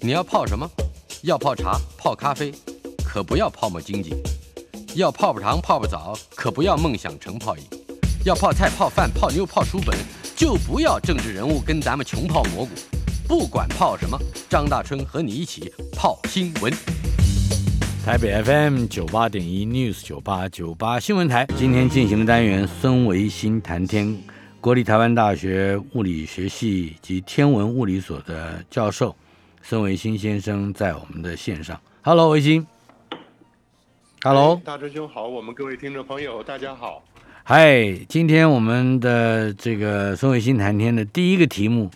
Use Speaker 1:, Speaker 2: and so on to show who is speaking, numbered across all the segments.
Speaker 1: 你要泡什么？要泡茶、泡咖啡，可不要泡沫经济；要泡泡糖、泡泡澡，可不要梦想成泡影；要泡菜、泡饭、泡妞、泡书本，就不要政治人物跟咱们穷泡蘑菇。不管泡什么，张大春和你一起泡新闻。
Speaker 2: 台北 FM 九八点一 News 九八九八新闻台，今天进行的单元孙维新谈天，国立台湾大学物理学系及天文物理所的教授孙维新先生在我们的线上。Hello，维新。Hello，
Speaker 3: 大师兄好，我们各位听众朋友大家好。
Speaker 2: 嗨，今天我们的这个孙维新谈天的第一个题目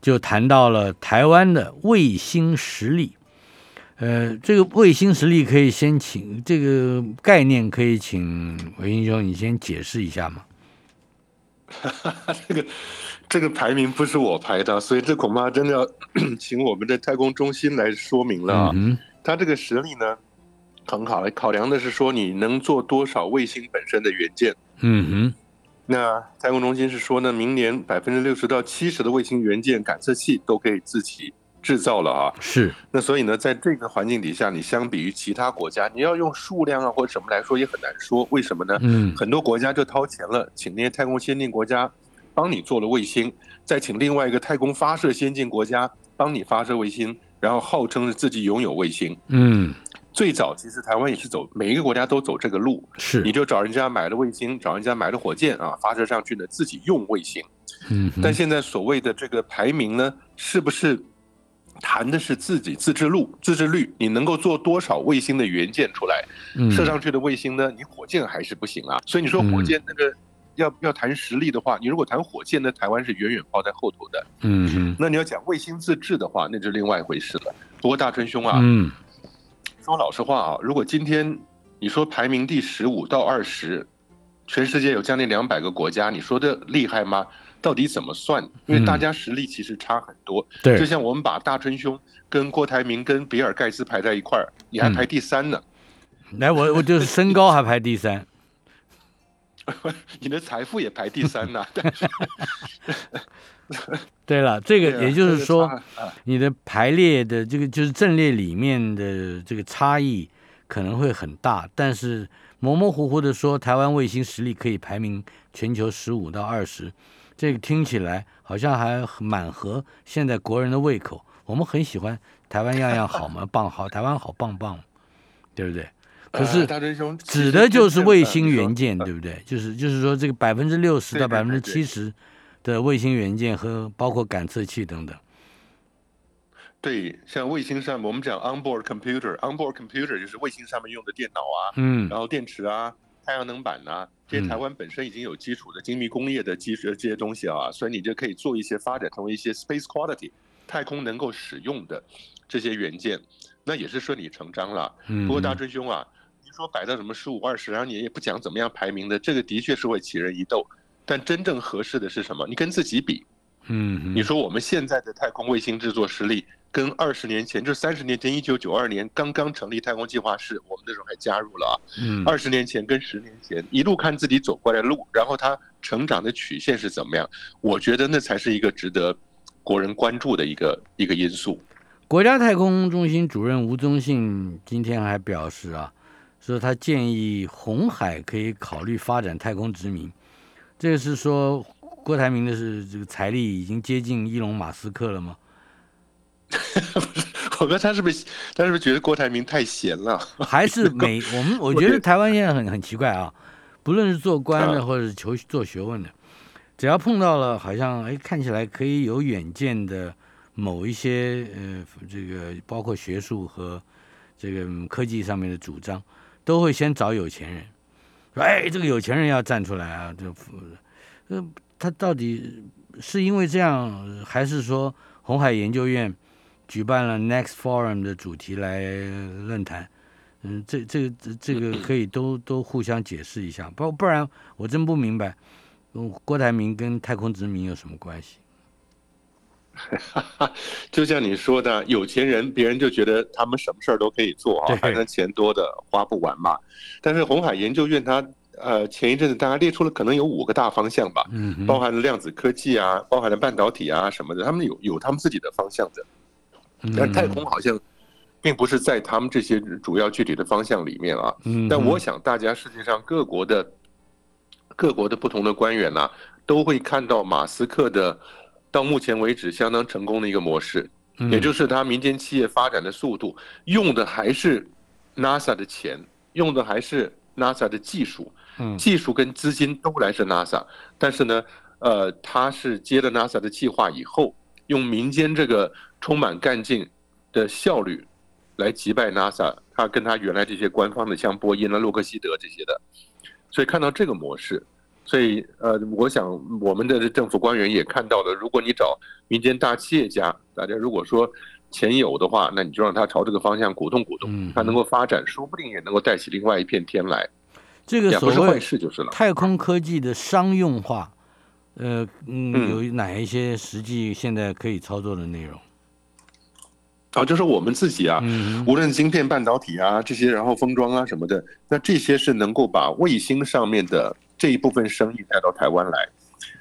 Speaker 2: 就谈到了台湾的卫星实力。呃，这个卫星实力可以先请这个概念，可以请韦英兄你先解释一下吗？
Speaker 3: 这个这个排名不是我排的，所以这恐怕真的要 请我们的太空中心来说明了啊。
Speaker 2: 嗯
Speaker 3: 它这个实力呢，很好，考量的是说你能做多少卫星本身的元件。
Speaker 2: 嗯哼，
Speaker 3: 那太空中心是说呢，明年百分之六十到七十的卫星元件感测器都可以自己制造了啊。
Speaker 2: 是，
Speaker 3: 那所以呢，在这个环境底下，你相比于其他国家，你要用数量啊或者什么来说也很难说。为什么呢？
Speaker 2: 嗯
Speaker 3: 很多国家就掏钱了，请那些太空先进国家帮你做了卫星，再请另外一个太空发射先进国家帮你发射卫星，然后号称是自己拥有卫星。
Speaker 2: 嗯
Speaker 3: 最早其实台湾也是走，每一个国家都走这个路，
Speaker 2: 是
Speaker 3: 你，就找人家买了卫星，找人家买了火箭啊，发射上去呢，自己用卫星。
Speaker 2: 嗯
Speaker 3: 但现在所谓的这个排名呢，是不是谈的是自己自制路、自制率？你能够做多少卫星的元件出来？
Speaker 2: 嗯
Speaker 3: 射上去的卫星呢，你火箭还是不行啊。所以你说火箭那个要要谈实力的话，你如果谈火箭那，台湾是远远抛在后头的。
Speaker 2: 嗯哼
Speaker 3: 那你要讲卫星自制的话，那就另外一回事了。不过大春兄啊，
Speaker 2: 嗯
Speaker 3: 说老实话啊，如果今天你说排名第十五到二十，全世界有将近两百个国家，你说的厉害吗？到底怎么算？因为大家实力其实差很多。
Speaker 2: 对
Speaker 3: 就像我们把大春兄跟郭台铭跟比尔盖茨排在一块儿，你还排第三呢。
Speaker 2: 来我我就是身高还排第三，
Speaker 3: 你的财富也排第三呐、但是
Speaker 2: 对了，这个也就是说你的排列的这个就是阵列里面的这个差异可能会很大，但是模模糊糊的说台湾卫星实力可以排名全球十五到二十，这个听起来好像还蛮合现在国人的胃口。我们很喜欢台湾样样好嘛，棒好，台湾好棒棒，对不对？可是指的就是卫星元
Speaker 3: 元
Speaker 2: 件，对不对？就是就是说这个百分之六十到百分之七十的卫星元件和包括感测器等等。
Speaker 3: 对，像卫星上我们讲 onboard computer，onboard computer 就是卫星上面用的电脑啊，
Speaker 2: 嗯
Speaker 3: 然后电池啊、太阳能板呐、这些
Speaker 2: 嗯
Speaker 3: 台湾本身已经有基础的精密工业的技术这些东西啊，所以你就可以做一些发展成为一些 space quality 太空能够使用的这些元件，那也是顺理成章了。
Speaker 2: 嗯，
Speaker 3: 不过大春兄啊，你说摆到什么十五二十，然后你也不讲怎么样排名的，这个的确是会起人一斗。但真正合适的是什么？你跟自己比，
Speaker 2: 嗯，
Speaker 3: 你说我们现在的太空卫星制作实力，跟二十年前，就三十年前，一九九二年刚刚成立太空计划室，我们那时候还加入了啊。
Speaker 2: 嗯
Speaker 3: 二十年前跟十年前，一路看自己走过来的路，然后它成长的曲线是怎么样？我觉得那才是一个值得国人关注的一个一个因素。
Speaker 2: 国家太空中心主任吴宗信今天还表示啊，说他建议红海可以考虑发展太空殖民。这个是说郭台铭的是这个财力已经接近伊隆马斯克了吗？
Speaker 3: 我哥他是不是他是不是觉得郭台铭太闲了？
Speaker 2: 还是美 我们我觉得台湾现在很很奇怪啊，不论是做官的
Speaker 3: 啊
Speaker 2: 或者是求做学问的，只要碰到了好像哎看起来可以有远见的某一些呃这个包括学术和这个嗯科技上面的主张，都会先找有钱人，说哎这个有钱人要站出来啊，这呃他到底是因为这样，还是说红海研究院举办了 Next Forum 的主题来论坛？嗯，这这这这个可以都 都互相解释一下，不不然我真不明白，嗯郭台铭跟太空殖民有什么关系？
Speaker 3: 就像你说的，有钱人别人就觉得他们什么事儿都可以做啊，反正钱多的花不完嘛。但是红海研究院它呃前一阵子大家列出了可能有五个大方向吧，
Speaker 2: 嗯，
Speaker 3: 包含了量子科技啊，包含了半导体啊什么的，他们有有他们自己的方向的。但是太空好像并不是在他们这些主要具体的方向里面啊。
Speaker 2: 嗯，
Speaker 3: 但我想大家世界上各国的各国的不同的官员呢、都会看到马斯克的到目前为止相当成功的一个模式，
Speaker 2: 嗯
Speaker 3: 也就是他民间企业发展的速度，用的还是 NASA 的钱，用的还是 NASA 的技术，
Speaker 2: 嗯
Speaker 3: 技术跟资金都来自 NASA，但是呢，呃，他是接了 NASA 的计划以后，用民间这个充满干劲的效率来击败 NASA，他跟他原来这些官方的像波音啊、洛克希德这些的，所以看到这个模式。所以，呃，我想我们的政府官员也看到了，如果你找民间大企业家，大家如果说钱有的话，那你就让他朝这个方向鼓动鼓动
Speaker 2: 嗯，
Speaker 3: 他能够发展，说不定也能够带起另外一片天来，
Speaker 2: 这个所谓
Speaker 3: 事就是了。
Speaker 2: 太空科技的商用化，呃嗯，
Speaker 3: 嗯
Speaker 2: 有哪一些实际现在可以操作的内容？
Speaker 3: 啊，就是我们自己啊，
Speaker 2: 嗯
Speaker 3: 无论晶片、半导体啊这些，然后封装啊什么的，那这些是能够把卫星上面的这一部分生意带到台湾来，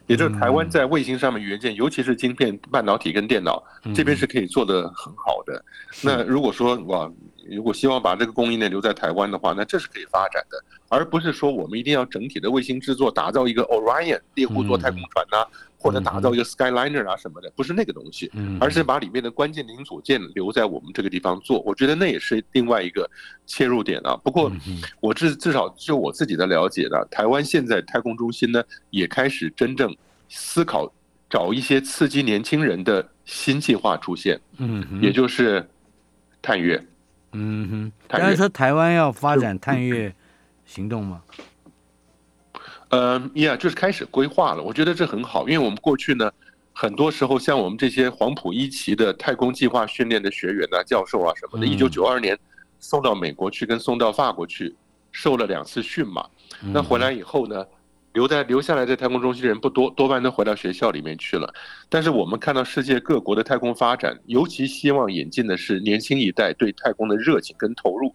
Speaker 3: 也就是台湾在卫星上面元件，尤其是晶片、半导体跟电脑这边是可以做得很好的。那如果说哇，如果希望把这个供应链留在台湾的话，那这是可以发展的，而不是说我们一定要整体的卫星制作，打造一个 Orion 猎户座太空船呐、或者打造一个 Skyliner 啊什么的，不是那个东西。
Speaker 2: 嗯，
Speaker 3: 而是把里面的关键零组件留在我们这个地方做，我觉得那也是另外一个切入点啊。不过
Speaker 2: 嗯
Speaker 3: 我至至少就我自己的了解呢，台湾现在太空中心呢也开始真正思考找一些刺激年轻人的新计划出现，
Speaker 2: 嗯，
Speaker 3: 也就是探月。
Speaker 2: 嗯哼，
Speaker 3: 探月
Speaker 2: 但是说台湾要发展探月行动吗？
Speaker 3: 呃，呀，就是开始规划了，我觉得这很好，因为我们过去呢，很多时候像我们这些黄埔一期的太空计划训练的学员啊、教授啊什么的，
Speaker 2: 嗯
Speaker 3: 一九九二年送到美国去，跟送到法国去，受了两次训嘛。
Speaker 2: 嗯
Speaker 3: 那回来以后呢，留在留下来在太空中心的人不多，多半都回到学校里面去了。但是我们看到世界各国的太空发展，尤其希望引进的是年轻一代对太空的热情跟投入。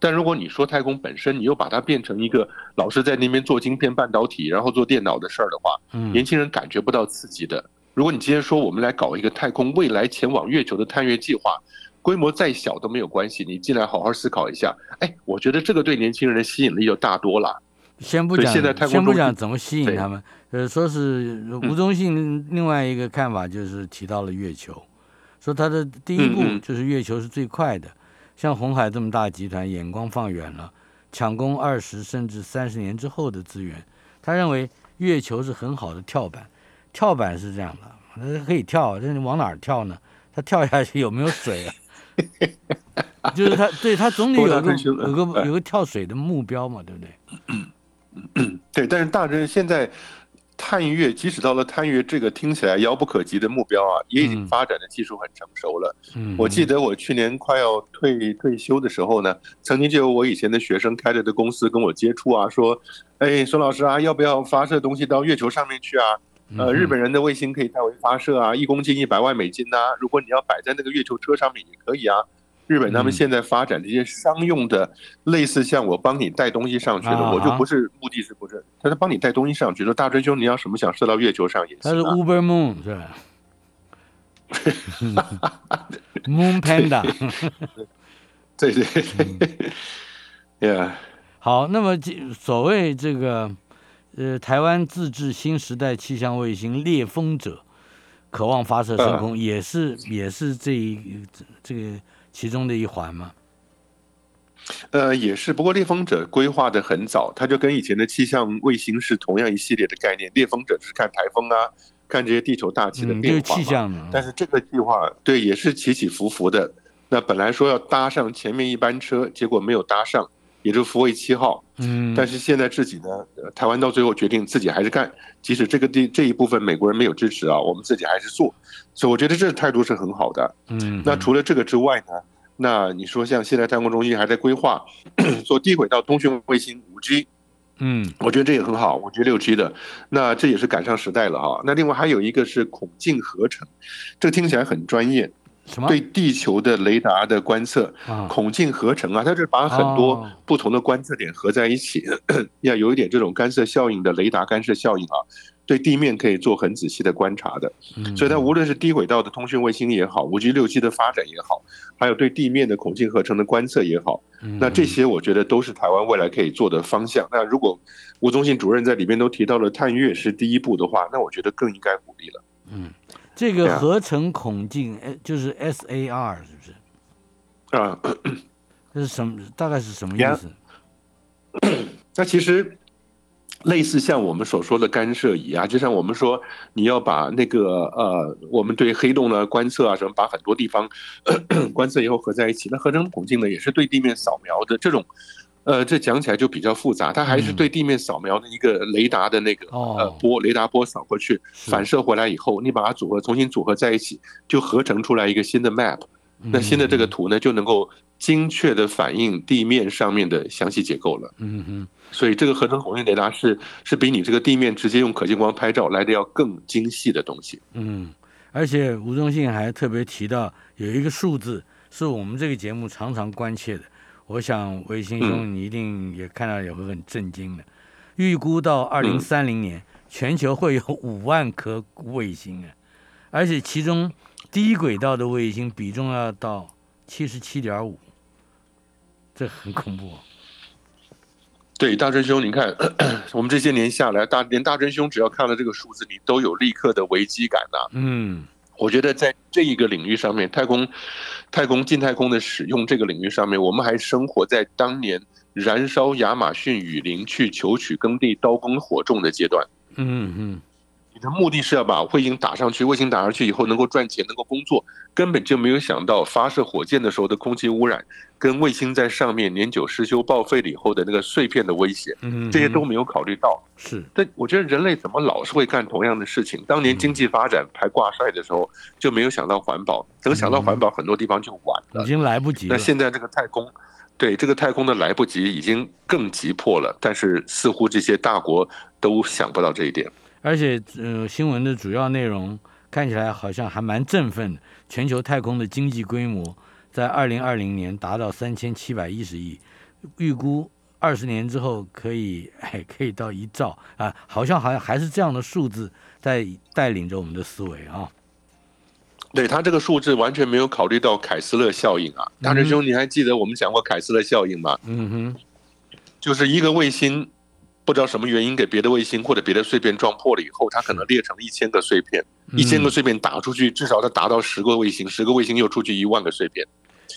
Speaker 3: 但如果你说太空本身，你又把它变成一个老是在那边做晶片、半导体，然后做电脑的事儿的话，
Speaker 2: 嗯
Speaker 3: 年轻人感觉不到刺激的。如果你今天说我们来搞一个太空未来前往月球的探月计划，规模再小都没有关系，你进来好好思考一下，哎，我觉得这个对年轻人的吸引力就大多了。
Speaker 2: 先不讲，先不讲怎么吸引他们，呃，说是吴宗信另外一个看法就是提到了月球，说他的第一步就是月球是最快的，像红海这么大集团眼光放远了，抢攻二十甚至三十年之后的资源，他认为月球是很好的跳板，跳板是这样的，它可以跳，但是往哪儿跳呢？它跳下去有没有水啊？就是他对他总得有个有个有个跳水的目标嘛，对不对？
Speaker 3: 对，但是大致现在探月，即使到了探月这个听起来遥不可及的目标啊，也已经
Speaker 2: 嗯
Speaker 3: 发展的技术很成熟了。
Speaker 2: 嗯，
Speaker 3: 我记得我去年快要退退休的时候呢，曾经就有我以前的学生开着的公司跟我接触啊，说，哎，孙老师啊，要不要发射东西到月球上面去啊？呃，
Speaker 2: 嗯
Speaker 3: 日本人的卫星可以代为发射啊，一公斤一百万美金呐、如果你要摆在那个月球车上面也可以啊。日本他们
Speaker 2: 嗯
Speaker 3: 现在发展这些商用的，类似像我帮你带东西上去的，
Speaker 2: 啊
Speaker 3: 我就不是目的是不是？他是帮你带东西上去，说大追兄你要什么想射到月球上也
Speaker 2: 它是
Speaker 3: 他是。
Speaker 2: Uber Moon 是吧？Moon Panda。
Speaker 3: 对对对，呀，
Speaker 2: 好，那么这所谓这个呃台湾自制新时代气象卫星猎风者，渴望发射升空，也是也是这一这个其中的一环吗。
Speaker 3: 呃，也是，不过猎风者规划的很早，它就跟以前的气象卫星是同样一系列的概念。猎风者是看台风啊，看这些地球大气的
Speaker 2: 嗯，
Speaker 3: 变化。但是这个计划对也是起起伏伏的。那本来说要搭上前面一班车，结果没有搭上，也就是福卫七号。
Speaker 2: 嗯，
Speaker 3: 但是现在自己呢，呃台湾到最后决定自己还是干，即使这个地这一部分美国人没有支持啊，我们自己还是做。所以我觉得这个态度是很好的。
Speaker 2: 嗯，
Speaker 3: 那除了这个之外呢，那你说像现在太空中心还在规划做低轨道通讯卫星五 G，
Speaker 2: 嗯
Speaker 3: 我觉得这也很好，五 G 六 G 的，那这也是赶上时代了哈。那另外还有一个是孔径合成，这个听起来很专业，
Speaker 2: 什么
Speaker 3: 对地球的雷达的观测，
Speaker 2: 啊？
Speaker 3: 孔径合成啊，它是把很多
Speaker 2: 哦
Speaker 3: 不同的观测点合在一起，要有一点这种干涉效应的雷达干涉效应啊，对地面可以做很仔细的观察的。
Speaker 2: 嗯
Speaker 3: 所以它无论是低轨道的通讯卫星也好，五 G、六 G 的发展也好，还有对地面的孔径合成的观测也好，
Speaker 2: 嗯
Speaker 3: 那这些我觉得都是台湾未来可以做的方向。那如果吴宗信主任在里面都提到了探月是第一步的话，那我觉得更应该鼓励了。
Speaker 2: 这个合成孔径，哎，就是 SAR 是不是？
Speaker 3: 啊、
Speaker 2: 这是什么？大概是什么意思？
Speaker 3: 那 其实类似像我们所说的干涉仪啊，就像我们说你要把那个呃，我们对黑洞的观测啊什么，把很多地方 观测以后合在一起，那合成孔径呢也是对地面扫描的这种。呃，这讲起来就比较复杂，它还是对地面扫描的一个雷达的那个、
Speaker 2: 哦
Speaker 3: 呃波，雷达波扫过去，反射回来以后，你把它组合重新组合在一起，就合成出来一个新的 map。那新的这个图呢，就能够精确的反映地面上面的详细结构了。
Speaker 2: 嗯嗯，
Speaker 3: 所以这个合成孔径雷达是是比你这个地面直接用可见光拍照来的要更精细的东西。
Speaker 2: 嗯，而且吴宗信还特别提到有一个数字是我们这个节目常常关切的，我想维新兄你一定也看到也会很震惊的。预估到二零三零年，全球会有五万颗卫星啊，而且其中低轨道的卫星比重要到七十七点五，这很恐怖、哦。
Speaker 3: 对，大真兄，你看我们这些年下来，大连大真兄只要看了这个数字，你都有立刻的危机感呐、
Speaker 2: 嗯
Speaker 3: 我觉得在这一个领域上面，太空、太空、近太空的使用这个领域上面，我们还生活在当年燃烧亚马逊雨林去求取耕地刀耕火种的阶段。
Speaker 2: 嗯嗯
Speaker 3: 你的目的是要把卫星打上去，卫星打上去以后能够赚钱，能够工作，根本就没有想到发射火箭的时候的空气污染，跟卫星在上面年久失修报废了以后的那个碎片的威胁，
Speaker 2: 嗯，
Speaker 3: 这些都没有考虑到。
Speaker 2: 是
Speaker 3: 但我觉得人类怎么老是会干同样的事情？当年经济发展排挂帅的时候，就没有想到环保，等想到环保，很多地方就晚了
Speaker 2: 已。经来不及了
Speaker 3: 那。现在这个太空，对这个太空的来不及，已经更急迫了。但是似乎这些大国都想不到这一点。
Speaker 2: 而且，呃，新闻的主要内容看起来好像还蛮振奋的。全球太空的经济规模在二零二零年达到三千七百一十亿，预估二十年之后可以，哎，可以到一兆啊，好像好像还是这样的数字在带领着我们的思维啊。
Speaker 3: 对他这个数字完全没有考虑到凯斯勒效应啊，大师兄，你还记得我们讲过凯斯勒效应吗？
Speaker 2: 嗯哼，
Speaker 3: 就是一个卫星不知道什么原因给别的卫星或者别的碎片撞破了以后，它可能裂成了一千个碎片，一千个碎片打出去，至少它达到十个卫星，十个卫星又出去一万个碎片。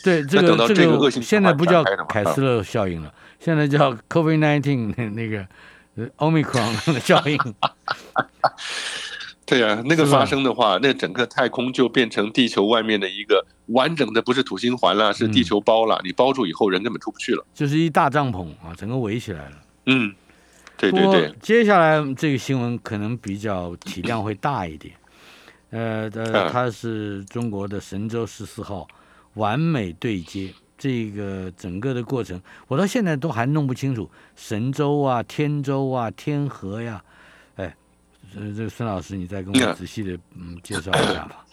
Speaker 2: 对，这
Speaker 3: 那等到
Speaker 2: 个这个
Speaker 3: 恶性循
Speaker 2: 现在不叫凯斯勒效应了，现在叫 COVID nineteen 那个呃 Omicron 的 效应。
Speaker 3: 对呀、那个发生的话，那整个太空就变成地球外面的一个完整的，不是土星环了，是地球包了。你包住以后，人根本出不去了。
Speaker 2: 就是一大帐篷啊，整个围起来了。
Speaker 3: 嗯，对对对，
Speaker 2: 接下来这个新闻可能比较体量会大一点。呃呃，
Speaker 3: 嗯
Speaker 2: 它是中国的神舟十四号完美对接，这个整个的过程，我到现在都还弄不清楚神舟啊、天舟啊、天河呀，哎，呃，这个孙老师你再跟我
Speaker 3: 嗯
Speaker 2: 仔细的嗯介绍一下吧。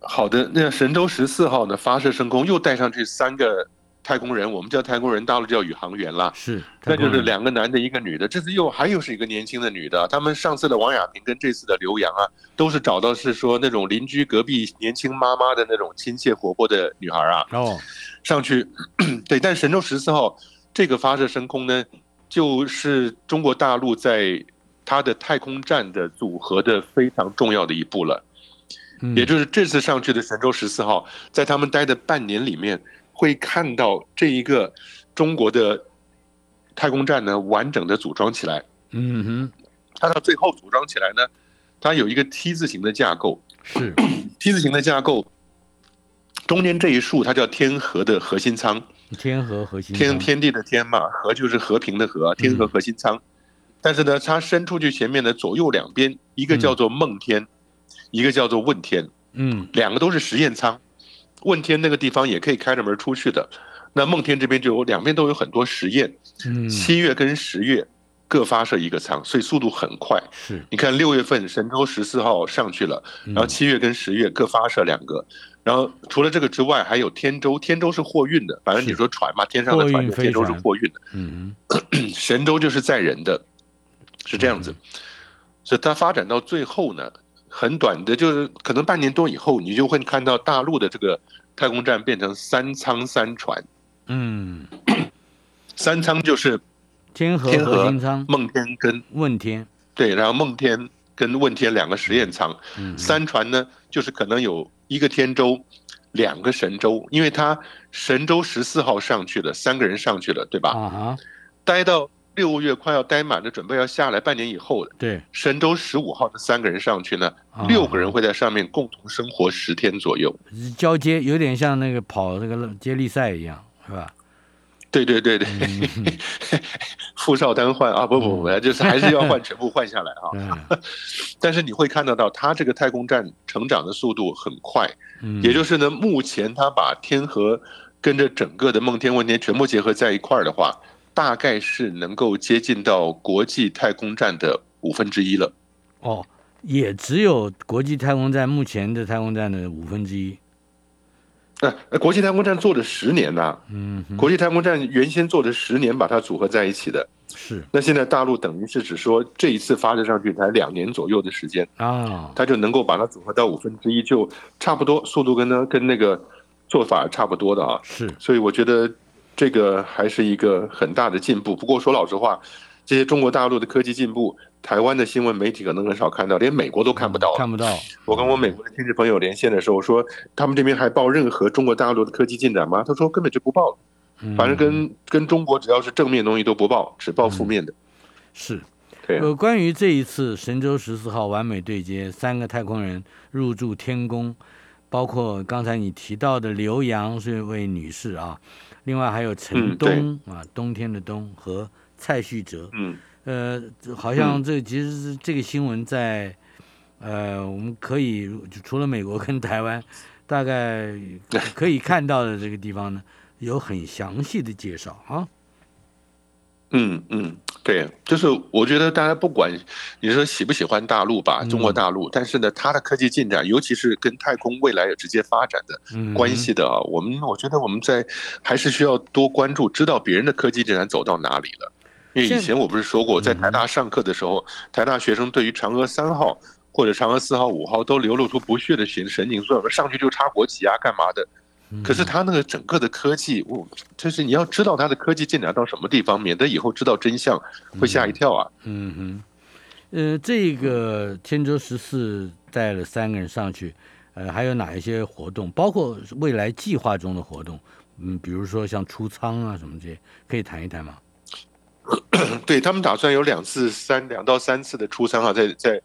Speaker 3: 好的。那神舟十四号呢，发射升空又带上去三个太空人，我们叫太空人，大陆叫宇航员啦。
Speaker 2: 是，
Speaker 3: 那就是两个男的，一个女的。这次又还又是一个年轻的女的。他们上次的王亚平跟这次的刘洋啊，都是找到是说那种邻居隔壁年轻妈妈的那种亲切活泼的女孩啊，
Speaker 2: 哦，
Speaker 3: 上去。对，但神舟十四号这个发射升空呢，就是中国大陆在它的太空站的组合的非常重要的一步了。
Speaker 2: 嗯
Speaker 3: 也就是这次上去的神舟十四号，在他们待的半年里面，会看到这一个中国的太空站呢完整的组装起来。
Speaker 2: 嗯哼，
Speaker 3: 它到最后组装起来呢，它有一个 T 字形的架构
Speaker 2: 是，，
Speaker 3: T 字形的架构中间这一竖它叫天河的核心舱，
Speaker 2: 天河核心
Speaker 3: 天天地的天嘛，和就是和平的和，天河核心舱。但是呢，它伸出去前面的左右两边，一个叫做梦天，一个叫做问天。
Speaker 2: 嗯
Speaker 3: 两个都是实验舱。问天那个地方也可以开着门出去的，那梦天这边就有两边都有很多实验，
Speaker 2: 嗯。
Speaker 3: 七月跟十月各发射一个舱，所以速度很快。
Speaker 2: 是，
Speaker 3: 你看六月份神舟十四号上去了，
Speaker 2: 然
Speaker 3: 然后七月跟十月各发射两个，然后除了这个之外，还有天舟，天舟是货运的，反正你说船嘛，天上的船，天舟是货运的，
Speaker 2: 嗯。
Speaker 3: 神舟就是载人的，是这样子。所以它发展到最后呢，很短的，就是可能半年多以后，你就会看到大陆的这个太空站变成三舱三船。
Speaker 2: 嗯，
Speaker 3: 三舱就是
Speaker 2: 天河
Speaker 3: 天河梦天跟
Speaker 2: 问天，
Speaker 3: 对，然后梦天跟问天两个实验舱，
Speaker 2: 嗯，
Speaker 3: 三船呢就是可能有一个天舟，两个神舟，因为它神舟十四号上去了，三个人上去了，对吧？
Speaker 2: 啊哈，
Speaker 3: 待到六月快要待满了，准备要下来，半年以后的
Speaker 2: 对，
Speaker 3: 神舟十五号的三个人上去呢，
Speaker 2: 啊
Speaker 3: 六个人会在上面共同生活十天左右。
Speaker 2: 交接有点像那个跑那个接力赛一样，是吧？
Speaker 3: 对对对对，
Speaker 2: 嗯
Speaker 3: 傅少丹换啊，不不不，就是还是要换，全部换下来啊。
Speaker 2: 嗯
Speaker 3: 但是你会看得到，它这个太空站成长的速度很快，
Speaker 2: 嗯，
Speaker 3: 也就是呢，目前它把天河跟着整个的梦天问天全部结合在一块儿的话，大概是能够接近到国际太空站的五分之一了。
Speaker 2: 哦，也只有国际太空站目前的太空站的五分之一。
Speaker 3: 呃，国际太空站做了十年呐、
Speaker 2: 嗯，
Speaker 3: 国际太空站原先做了十年，把它组合在一起的。
Speaker 2: 是
Speaker 3: 那现在大陆等于是只说这一次发射上去才两年左右的时间，
Speaker 2: 啊，
Speaker 3: 它就能够把它组合到五分之一，就差不多速度跟呢跟那个做法差不多的啊。
Speaker 2: 是
Speaker 3: 所以我觉得这个还是一个很大的进步。不过说老实话，这些中国大陆的科技进步，台湾的新闻媒体可能很少看到，连美国都看不到。
Speaker 2: 看不到。
Speaker 3: 我跟我美国的亲戚朋友连线的时候说，他们这边还报任何中国大陆的科技进展吗？他说根本就不报，
Speaker 2: 嗯
Speaker 3: 反正跟跟中国只要是正面东西都不报，只报负面的。
Speaker 2: 是。呃，关于这一次神舟十四号完美对接，三个太空人入驻天宫，包括刚才你提到的刘洋是一位女士啊，另外还有陈
Speaker 3: 嗯对。
Speaker 2: 冬、啊，冬天的冬和蔡旭哲，
Speaker 3: 嗯，
Speaker 2: 呃，好像这其实是这个新闻在，呃，我们可以就除了美国跟台湾，大概可以看到的这个地方呢，有很详细的介绍啊。
Speaker 3: 嗯嗯，对，就是我觉得大家不管你说喜不喜欢大陆吧，中国大陆，但是呢，它的科技进展，尤其是跟太空未来有直接发展的
Speaker 2: 嗯，
Speaker 3: 关系的啊，我们我觉得我们在还是需要多关注，知道别人的科技进展走到哪里了。因为以前我不是说过，在台大上课的时候，台大学生对于嫦娥三号或者嫦娥四号、五号都流露出不屑的神神情，说上去就插国旗啊，干嘛的？可是他那个整个的科技，我就是你要知道他的科技进展到什么地方，免得以后知道真相会吓一跳啊。
Speaker 2: 嗯哼，呃，这个天舟十四带了三个人上去，呃，还有哪一些活动？包括未来计划中的活动，嗯，比如说像出舱啊什么这些，可以谈一谈吗？
Speaker 3: 对他们打算有两次三两到三次的出舱啊，在在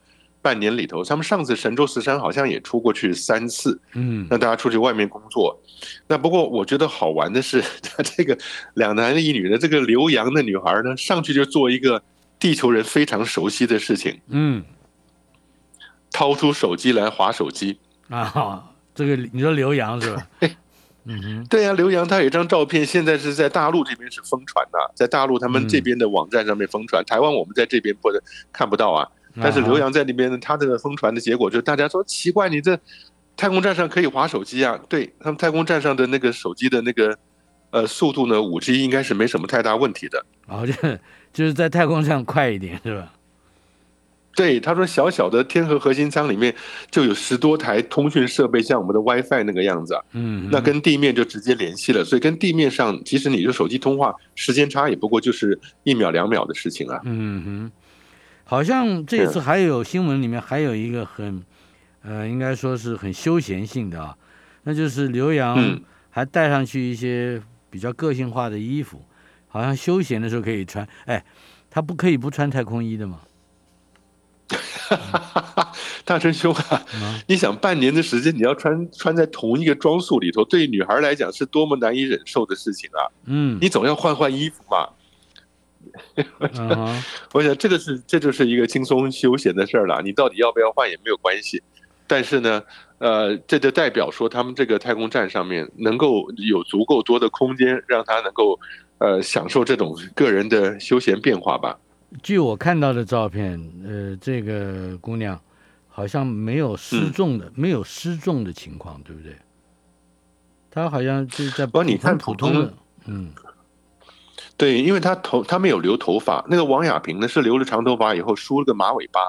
Speaker 3: 半年里头，他们上次神舟十三好像也出过去三次，
Speaker 2: 嗯
Speaker 3: 让大家出去外面工作。那不过我觉得好玩的是，他这个两男一女的这个留洋的女孩呢，上去就做一个地球人非常熟悉的事情，
Speaker 2: 嗯
Speaker 3: 掏出手机来划手机。
Speaker 2: 啊，这个你说刘洋是吧？嗯哼，
Speaker 3: 对呀、刘洋他有一张照片，现在是在大陆这边是疯传的，在大陆他们这边的网站上面疯传，台湾我们在这边不看不到啊。但是刘洋在那边，他这个疯传的结果就是大家说奇怪，你这太空站上可以划手机啊？对他们太空站上的那个手机的那个呃速度呢，五 G 应该是没什么太大问题的。
Speaker 2: 然后就就是在太空上快一点是吧？
Speaker 3: 对，他说小小的天河核心舱里面就有十多台通讯设备，像我们的 WiFi 那个样子啊，
Speaker 2: 嗯，
Speaker 3: 那跟地面就直接联系了，所以跟地面上，即使你就手机通话，时间差也不过就是一秒两秒的事情啊。
Speaker 2: 嗯哼，好像这次还有新闻里面还有一个很，呃，应该说是很休闲性的啊，那就是刘洋
Speaker 3: 嗯
Speaker 2: 还带上去一些比较个性化的衣服，好像休闲的时候可以穿。哎，他不可以不穿太空衣的吗？
Speaker 3: 大春兄啊，
Speaker 2: 嗯
Speaker 3: 你想半年的时间，你要穿穿在同一个装束里头，对于女孩来讲是多么难以忍受的事情啊！
Speaker 2: 嗯，
Speaker 3: 你总要换换衣服嘛。我想这个是这就是一个轻松休闲的事儿了，你到底要不要换也没有关系。但是呢，呃，这就代表说他们这个太空站上面能够有足够多的空间，让他能够呃享受这种个人的休闲变化吧。
Speaker 2: 据我看到的照片，呃，这个姑娘好像没有
Speaker 3: 嗯
Speaker 2: 失重的，没有失重的情况，对不对？她好像就是在
Speaker 3: 不你看
Speaker 2: 普通的，嗯
Speaker 3: 对，因为他头他没有留头发，那个王亚平呢是留了长头发以后梳了个马尾巴，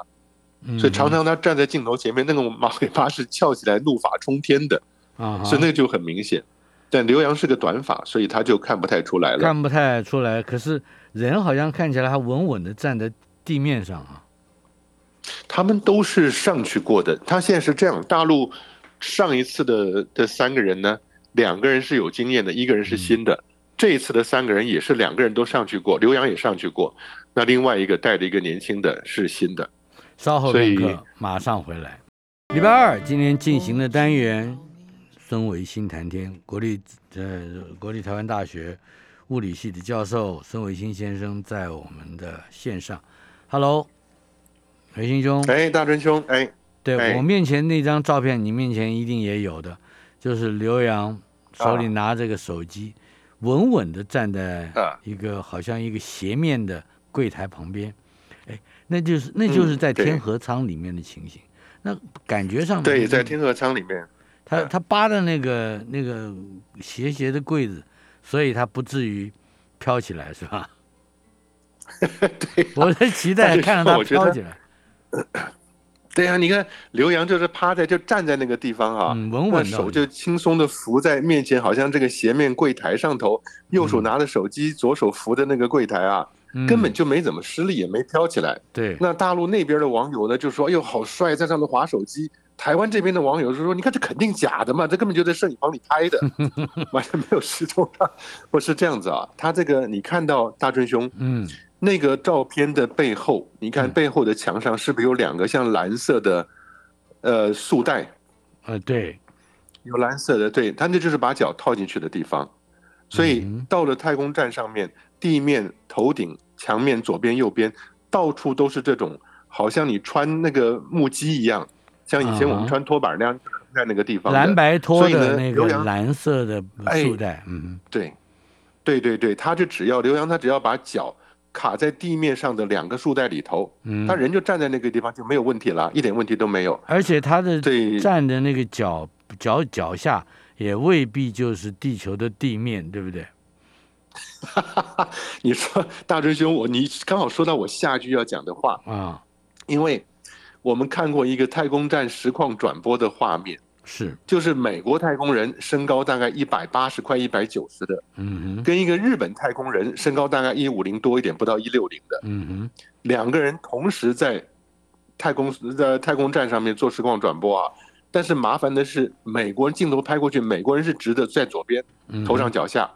Speaker 2: 嗯
Speaker 3: 所以常常他站在镜头前面，那个马尾巴是翘起来，怒发冲天的，
Speaker 2: 啊哈，
Speaker 3: 所以那个就很明显。但刘洋是个短发，所以他就看不太出来了。
Speaker 2: 看不太出来，可是人好像看起来还稳稳的站在地面上啊。
Speaker 3: 他们都是上去过的。他现在是这样，大陆上一次的这三个人呢，两个人是有经验的，一个人是新的。这一次的三个人也是两个人都上去过，刘洋也上去过。那另外一个带着一个年轻的是新的。
Speaker 2: 稍后
Speaker 3: 所以
Speaker 2: 片刻马上回来。礼拜二今天进行的单元，孙维新谈天，国立呃国立台湾大学物理系的教授孙维新先生在我们的线上。Hello，维新兄，
Speaker 3: 哎，大真兄，哎，
Speaker 2: 对、
Speaker 3: 哎
Speaker 2: 我面前那张照片，你面前一定也有的，就是刘洋手里拿着个手机，稳稳的站在
Speaker 3: 啊。
Speaker 2: 一个好像一个斜面的柜台旁边，哎，那就是那就是在天河舱里面的情形。那感觉上
Speaker 3: 对，在天河舱里面，
Speaker 2: 他他扒的那个那个斜斜的柜子，所以他不至于飘起来，是吧？
Speaker 3: 对
Speaker 2: 我在期待看到他飘起来，
Speaker 3: 对呀、你看刘洋就是趴在就站在那个地方啊，
Speaker 2: 嗯，稳
Speaker 3: 那
Speaker 2: 稳的，
Speaker 3: 手就轻松的扶在面前，好像这个斜面柜台上头，右手拿着手机，左手扶着那个柜台啊，
Speaker 2: 嗯
Speaker 3: 根本就没怎么施力，也没飘起来。
Speaker 2: 对，
Speaker 3: 那大陆那边的网友呢，就说：“哎呦，好帅，在上面划手机。”台湾这边的网友就说：“你看这肯定假的嘛，这根本就在摄影棚里拍的，完全没有失踪上。”不是这样子啊，他这个你看到大春兄
Speaker 2: 嗯
Speaker 3: 那个照片的背后，你看
Speaker 2: 嗯
Speaker 3: 背后的墙上是不是有两个像蓝色的呃束带？
Speaker 2: 呃对，
Speaker 3: 有蓝色的，对，它那就是把脚套进去的地方。所以
Speaker 2: 嗯
Speaker 3: 到了太空站上面，地面、头顶、墙面左边、右边，到处都是这种，好像你穿那个木屐一样，像以前我们穿拖板那样在那个地方的。
Speaker 2: 蓝白拖的那个蓝色的
Speaker 3: 哎
Speaker 2: 束带，嗯
Speaker 3: 对，对对对，他就只要刘洋，他只要把脚卡在地面上的两个束带里头，
Speaker 2: 嗯，
Speaker 3: 他人就站在那个地方就没有问题了，一点问题都没有。
Speaker 2: 而且他的
Speaker 3: 对
Speaker 2: 站的那个脚脚脚下也未必就是地球的地面，对不对？
Speaker 3: 哈哈哈你说大真兄，我你刚好说到我下句要讲的话，
Speaker 2: 啊，
Speaker 3: 因为我们看过一个太空站实况转播的画面，
Speaker 2: 是，
Speaker 3: 就是美国太空人身高大概一百八十快一百九十的，
Speaker 2: 嗯哼，
Speaker 3: 跟一个日本太空人身高大概一五零多一点，不到一六零的，
Speaker 2: 嗯哼，
Speaker 3: 两个人同时在太空在太空站上面做实况转播啊。但是麻烦的是，美国人镜头拍过去，美国人是直的在左边，
Speaker 2: 嗯
Speaker 3: 头上，脚下；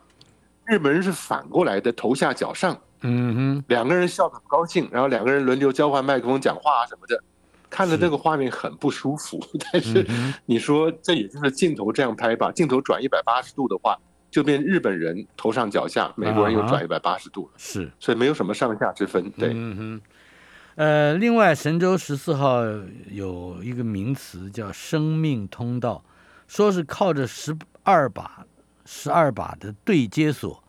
Speaker 3: 日本人是反过来的，头下脚上。
Speaker 2: 嗯哼，
Speaker 3: 两个人笑得很高兴，然后两个人轮流交换麦克风讲话啊什么的，看着
Speaker 2: 是
Speaker 3: 那个画面很不舒服。但是你说这也就是镜头这样拍吧，镜头转一百八十度的话，就变日本人头上脚下，美国人又转一百八十度了，
Speaker 2: 是，
Speaker 3: 所以没有什么上下之分。对，
Speaker 2: 嗯哼，呃，另外，神舟十四号有一个名词叫“生命通道”，说是靠着十二把十二把的对接锁，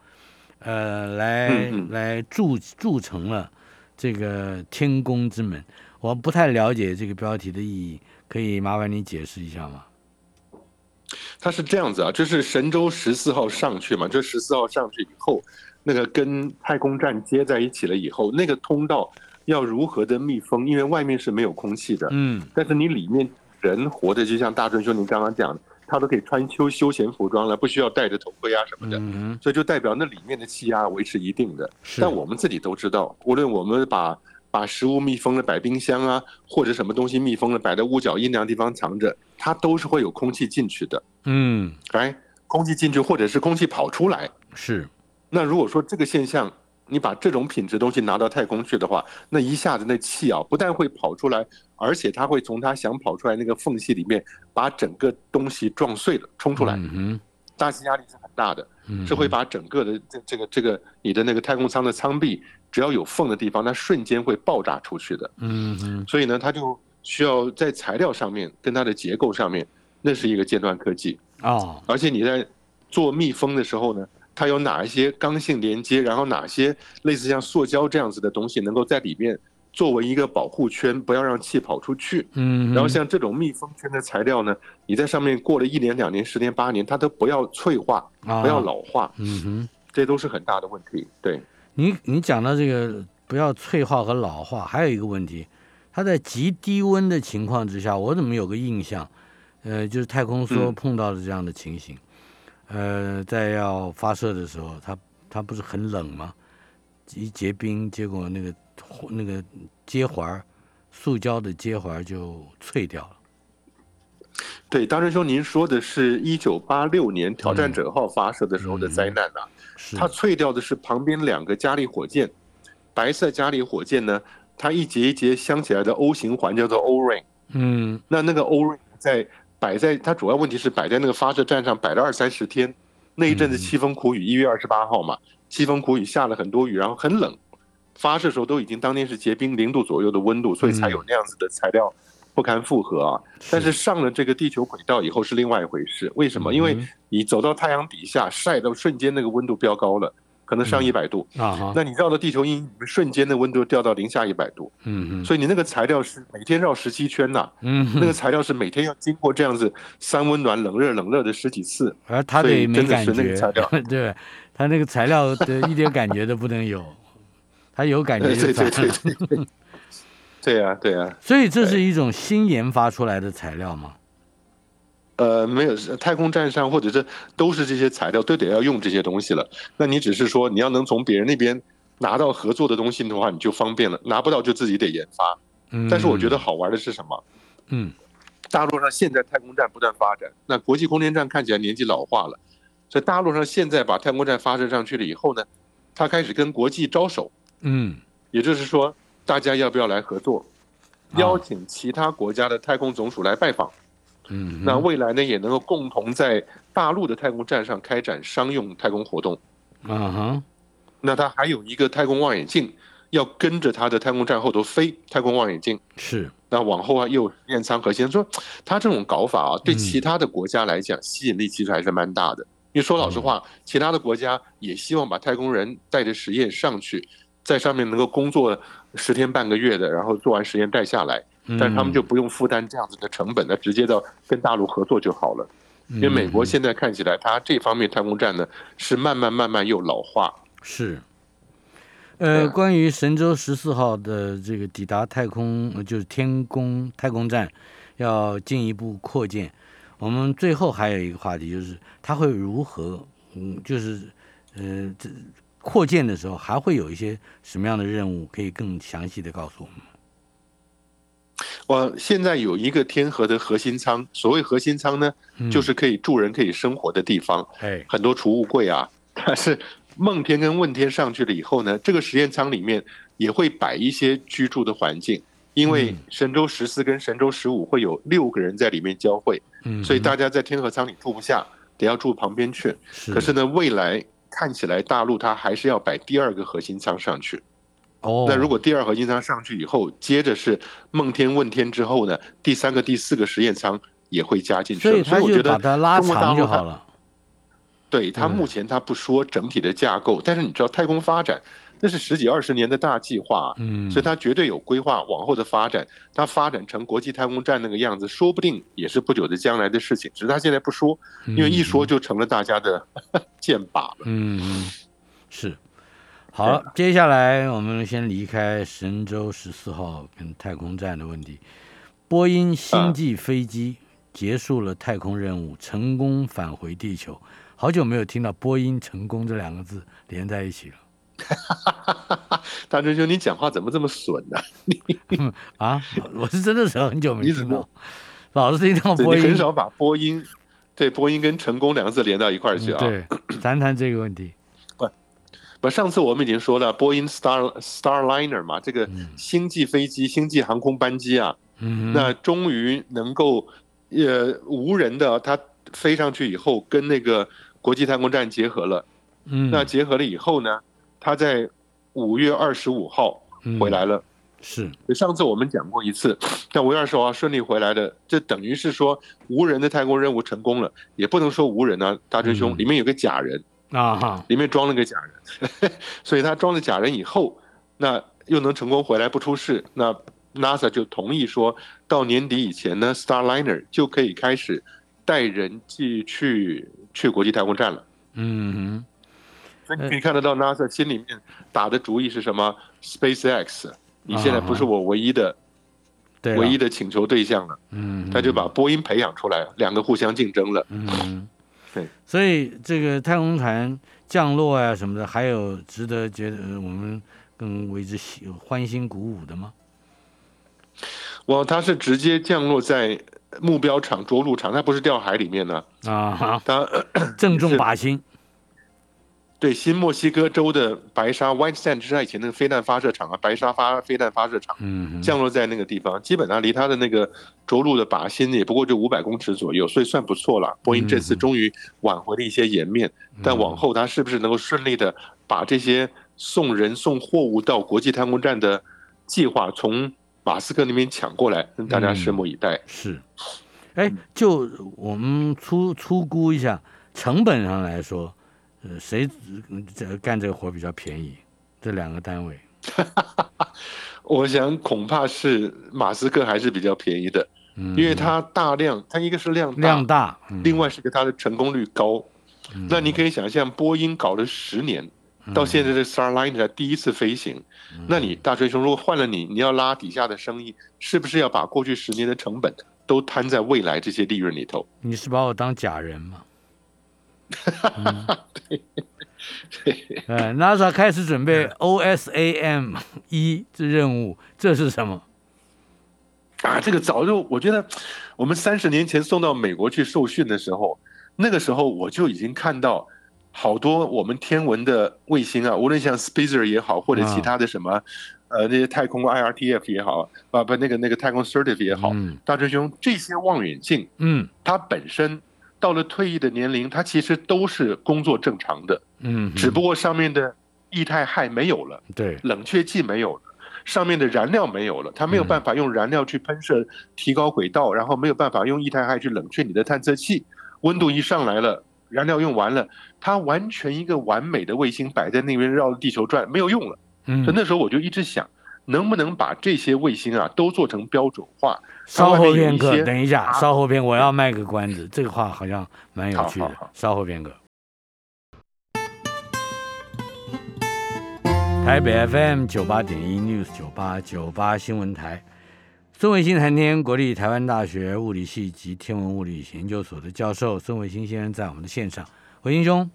Speaker 2: 呃，来、来铸铸成了这个天宫之门。我不太了解这个标题的意义，可以麻烦你解释一下吗？
Speaker 3: 它是这样子啊，就是神舟十四号上去嘛，这十四号上去以后，那个跟太空站接在一起了以后，那个通道要如何的密封？因为外面是没有空气的，
Speaker 2: 嗯
Speaker 3: 但是你里面人活的，就像大春兄您刚刚讲的，他都可以穿休休闲服装了，不需要戴着头盔啊什么的，
Speaker 2: 嗯，
Speaker 3: 所以就代表那里面的气压维持一定的。但我们自己都知道，无论我们把把食物密封了摆冰箱啊，或者什么东西密封了摆在屋角阴凉地方藏着，它都是会有空气进去的。
Speaker 2: 嗯
Speaker 3: 哎，空气进去或者是空气跑出来。
Speaker 2: 是，
Speaker 3: 那如果说这个现象，你把这种品质东西拿到太空去的话，那一下子那气啊，不但会跑出来，而且它会从它想跑出来那个缝隙里面，把整个东西撞碎了，冲出来，
Speaker 2: 嗯哼，
Speaker 3: 大气压力是很大的，
Speaker 2: 嗯
Speaker 3: 是会把整个的这这个这个你的那个太空舱的舱壁，只要有缝的地方，它瞬间会爆炸出去的。
Speaker 2: 嗯哼，
Speaker 3: 所以呢，它就需要在材料上面跟它的结构上面，那是一个尖端科技。
Speaker 2: 啊，
Speaker 3: 而且你在做密封的时候呢，它有哪一些刚性连接，然后哪些类似像塑胶这样子的东西，能够在里面作为一个保护圈，不要让气跑出去。
Speaker 2: 嗯，
Speaker 3: 然后像这种密封圈的材料呢，你在上面过了一年、两年、十年、八年，它都不要脆化，
Speaker 2: 啊
Speaker 3: 不要老化，
Speaker 2: 嗯哼。
Speaker 3: 这都是很大的问题。对，
Speaker 2: 你你讲到这个不要脆化和老化，还有一个问题，它在极低温的情况之下，我怎么有个印象，呃，就是太空梭
Speaker 3: 嗯
Speaker 2: 碰到的这样的情形，呃，在要发射的时候，它它不是很冷吗？一结冰，结果那个那个接环，塑胶的接环就脆掉了。
Speaker 3: 对，大师兄，您说的是一九八六年挑战者号发射的时候的灾难啊，
Speaker 2: 是，
Speaker 3: 它脆掉的是旁边两个加力火箭，白色加力火箭呢，它一节一节镶起来的 O 型环叫做 O ring，
Speaker 2: 嗯。
Speaker 3: 那那个 O ring 在摆在它主要问题是摆在那个发射站上摆了二三十天，那一阵子凄风苦雨，一月二十八号嘛，凄风苦雨下了很多雨，然后很冷，发射时候都已经当天是结冰零度左右的温度，所以才有那样子的材料不堪负荷啊。但是上了这个地球轨道以后是另外一回事，为什么？因为
Speaker 2: 嗯
Speaker 3: 你走到太阳底下晒到瞬间那个温度飙高了，可能上一百度。
Speaker 2: 啊，
Speaker 3: 那你绕到地球阴瞬间的温度掉到零下一百度，
Speaker 2: 嗯嗯
Speaker 3: 所以你那个材料是每天绕十七圈呐、
Speaker 2: 嗯
Speaker 3: 那个材料是每天要经过这样子三温暖冷热冷热的十几次，
Speaker 2: 而他
Speaker 3: 所
Speaker 2: 得没感
Speaker 3: 以真的是那个
Speaker 2: 觉
Speaker 3: 材料，
Speaker 2: 对，它那个材料的一点感觉都不能有，他有感觉
Speaker 3: 对
Speaker 2: 就
Speaker 3: 对对。对对，对呀对呀，
Speaker 2: 所以这是一种新研发出来的材料吗？
Speaker 3: 呃，没有太空站上或者是都是这些材料，都得要用这些东西了。那你只是说你要能从别人那边拿到合作的东西的话，你就方便了；拿不到就自己得研发。
Speaker 2: 嗯，
Speaker 3: 但是我觉得，好玩的是什么？
Speaker 2: 嗯
Speaker 3: 大陆上现在太空站不断发展，那国际空间站看起来年纪老化了，所以大陆上现在把太空站发射上去了以后呢，它开始跟国际招手，
Speaker 2: 嗯
Speaker 3: 也就是说，大家要不要来合作？
Speaker 2: 啊
Speaker 3: 邀请其他国家的太空总署来拜访，
Speaker 2: 嗯，
Speaker 3: 那未来呢也能够共同在大陆的太空站上开展商用太空活动。
Speaker 2: 啊哈，
Speaker 3: 那它还有一个太空望远镜，要跟着它的太空站后头飞。太空望远镜，
Speaker 2: 是，
Speaker 3: 那往后啊又验舱核心。说它这种搞法啊，对
Speaker 2: 嗯
Speaker 3: 其他的国家来讲吸引力其实还是蛮大的。因为说老实话，其他的国家也希望把太空人带着实验上去，在上面能够工作十天半个月的，然后做完实验带下来。
Speaker 2: 嗯
Speaker 3: 但是他们就不用负担这样子的成本，那直接到跟大陆合作就好了。
Speaker 2: 因
Speaker 3: 因为美国现在看起来，它这方面太空站呢是慢慢慢慢又老化。
Speaker 2: 是。呃，
Speaker 3: 啊
Speaker 2: 关于神舟十四号的这个抵达太空，呃就是天宫太空站要进一步扩建，我们最后还有一个话题，就是它会如何，嗯，就是呃，这扩建的时候还会有一些什么样的任务，可以更详细的告诉我们？
Speaker 3: 我现在有一个天河的核心舱，所谓核心舱呢，
Speaker 2: 嗯
Speaker 3: 就是可以住人、可以生活的地方，
Speaker 2: 哎，
Speaker 3: 很多储物柜啊。但是梦天跟问天上去了以后呢，这个实验舱里面也会摆一些居住的环境，因为
Speaker 2: 嗯
Speaker 3: 神舟十四跟神舟十五会有六个人在里面交汇，
Speaker 2: 嗯，
Speaker 3: 所以大家在天河舱里住不下，得要住旁边去。
Speaker 2: 是
Speaker 3: 可是呢，未来看起来大陆它还是要摆第二个核心舱上去。
Speaker 2: 哦，
Speaker 3: 那如果第二核心舱上去以后，接着是梦天问天之后呢，第三个、第四个实验舱也会加进去
Speaker 2: 所以
Speaker 3: 我觉得
Speaker 2: 它就把它拉长就好了。
Speaker 3: 对它目前它不说整体的架构，但是你知道太空发展那是十几二十年的大计划，
Speaker 2: 嗯，
Speaker 3: 所以它绝对有规划往后的发展。它发展成国际太空站那个样子，说不定也是不久的将来的事情，只是他现在不说，因为一说就成了大家的 箭靶了。
Speaker 2: 嗯，嗯，是。好，接下来我们先离开神舟十四号跟太空站的问题。波音星际飞机结束了太空任务，成功返回地球。好久没有听到“波音成功”这两个字连在一起了
Speaker 3: 大真兄，你讲话怎么这么损呢、
Speaker 2: 啊！我是真的是很久没
Speaker 3: 你怎么
Speaker 2: 听到，老是听到
Speaker 3: 对
Speaker 2: 波音。
Speaker 3: 很少把波音对波音跟成功两个字连到一块儿去啊。
Speaker 2: 对，谈谈这个问题。
Speaker 3: 不，上次我们已经说了，波音 Star Starliner 嘛，这个星际飞机、星际航空班机啊，
Speaker 2: 嗯，
Speaker 3: 那终于能够呃无人的，它飞上去以后，跟那个国际太空站结合了。
Speaker 2: 嗯，
Speaker 3: 那结合了以后呢，它在五月二十五号回来了。
Speaker 2: 是，
Speaker 3: 上次我们讲过一次，但五月二十五号顺利回来的，这等于是说无人的太空任务成功了，也不能说无人啊，大真兄，
Speaker 2: 嗯
Speaker 3: 里面有个假人。
Speaker 2: 啊哈，
Speaker 3: 里面装了个假人，所以他装了假人以后，那又能成功回来不出事，那 NASA 就同意说到年底以前呢，Starliner 就可以开始带人去去去国际太空站了。
Speaker 2: 嗯
Speaker 3: 所以你可以看得到 NASA 心里面打的主意是什么？SpaceX，你现在不是我唯一的
Speaker 2: 对
Speaker 3: 唯一的请求对象了，
Speaker 2: 嗯，
Speaker 3: 他就把波音培养出来，两个互相竞争了。
Speaker 2: 嗯，
Speaker 3: 对，
Speaker 2: 所以这个太空船降落啊什么的，还有值得觉得呃我们更为之喜欢欣鼓舞的吗？
Speaker 3: 哇，它是直接降落在目标场着陆场，它不是掉海里面呢，
Speaker 2: 啊，哈。
Speaker 3: 它
Speaker 2: 正中靶心，
Speaker 3: 对新墨西哥州的白沙 White Sand 就是它以前那个飞弹发射场啊，白沙发飞弹发射场。
Speaker 2: 嗯，
Speaker 3: 降落在那个地方，基本上离它的那个着陆的靶心也不过就五百公尺左右，所以算不错了。波音这次终于挽回了一些颜面，但往后它是不是能够顺利的把这些送人送货物到国际太空站的计划从马斯克那边抢过来，大家拭目以待。
Speaker 2: 是，哎，就我们粗粗估一下，成本上来说，呃，谁嗯这干这个活比较便宜？这两个单位，
Speaker 3: 我想恐怕是马斯克还是比较便宜的，
Speaker 2: 嗯，
Speaker 3: 因为它大量，它一个是量大，
Speaker 2: 量大，嗯
Speaker 3: 另外是个它的成功率高。那你可以想象，波音搞了十年，到现在的 Starliner 才第一次飞行，那你大锤兄，如果换了你，你要拉底下的生意，是不是要把过去十年的成本都摊在未来这些利润里头？
Speaker 2: 你是把我当假人吗？
Speaker 3: 对，
Speaker 2: 呃，NASA 开始准备 OSAM 一这任务，这是什么？
Speaker 3: 啊，这个早就我觉得，我们三十年前送到美国去受训的时候，那个时候我就已经看到好多我们天文的卫星啊，无论像 Spacer 也好，或者其他的什么，呃，那些太空 IRTF 也好，啊不，那个那个太空 Certif 也好，
Speaker 2: 嗯。
Speaker 3: 大师兄，这些望远镜
Speaker 2: 嗯。
Speaker 3: 它本身到了退役的年龄，它其实都是工作正常的，
Speaker 2: 嗯，
Speaker 3: 只不过上面的液态氦没有了。
Speaker 2: 对，
Speaker 3: 冷却剂没有了，上面的燃料没有了，它没有办法用燃料去喷射提高轨道，然后没有办法用液态氦去冷却你的探测器，温度一上来了，燃料用完了，它完全一个完美的卫星摆在那边绕着地球转，没有用了。
Speaker 2: 嗯
Speaker 3: 所以，那时候我就一直想，能不能把这些卫星啊都做成标准化？
Speaker 2: 稍后片刻，等一下，
Speaker 3: 啊
Speaker 2: 稍后片我要卖个关子，这个话好像蛮有趣的稍后片刻。台北 FM 九八点一 News 九八九八新闻台，孙伟新谈天，国立台湾大学物理系及天文物理研究所的教授孙伟新先生在我们的线上，伟新兄，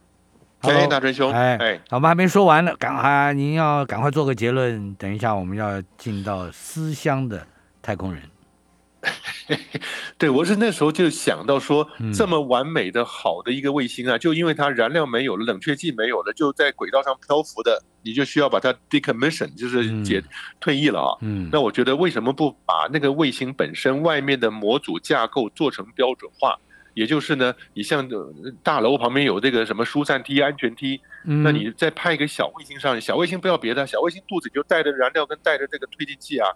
Speaker 3: 哎大春兄，
Speaker 2: 哎
Speaker 3: 哎，
Speaker 2: 我们还没说完呢，赶快，您要赶快做个结论。等一下，我们要进到思乡的太空人。
Speaker 3: 对，我是那时候就想到说
Speaker 2: 嗯，
Speaker 3: 这么完美的好的一个卫星啊，就因为它燃料没有了，冷却剂没有了，就在轨道上漂浮的，你就需要把它 decommission，就是解、
Speaker 2: 嗯
Speaker 3: 退役了啊。
Speaker 2: 嗯，
Speaker 3: 那我觉得为什么不把那个卫星本身外面的模组架构做成标准化？也就是呢，你像呃大楼旁边有这个什么疏散梯、安全梯，
Speaker 2: 嗯
Speaker 3: 那你再派一个小卫星上去，小卫星不要别的，小卫星肚子就带着燃料跟带着这个推进器啊，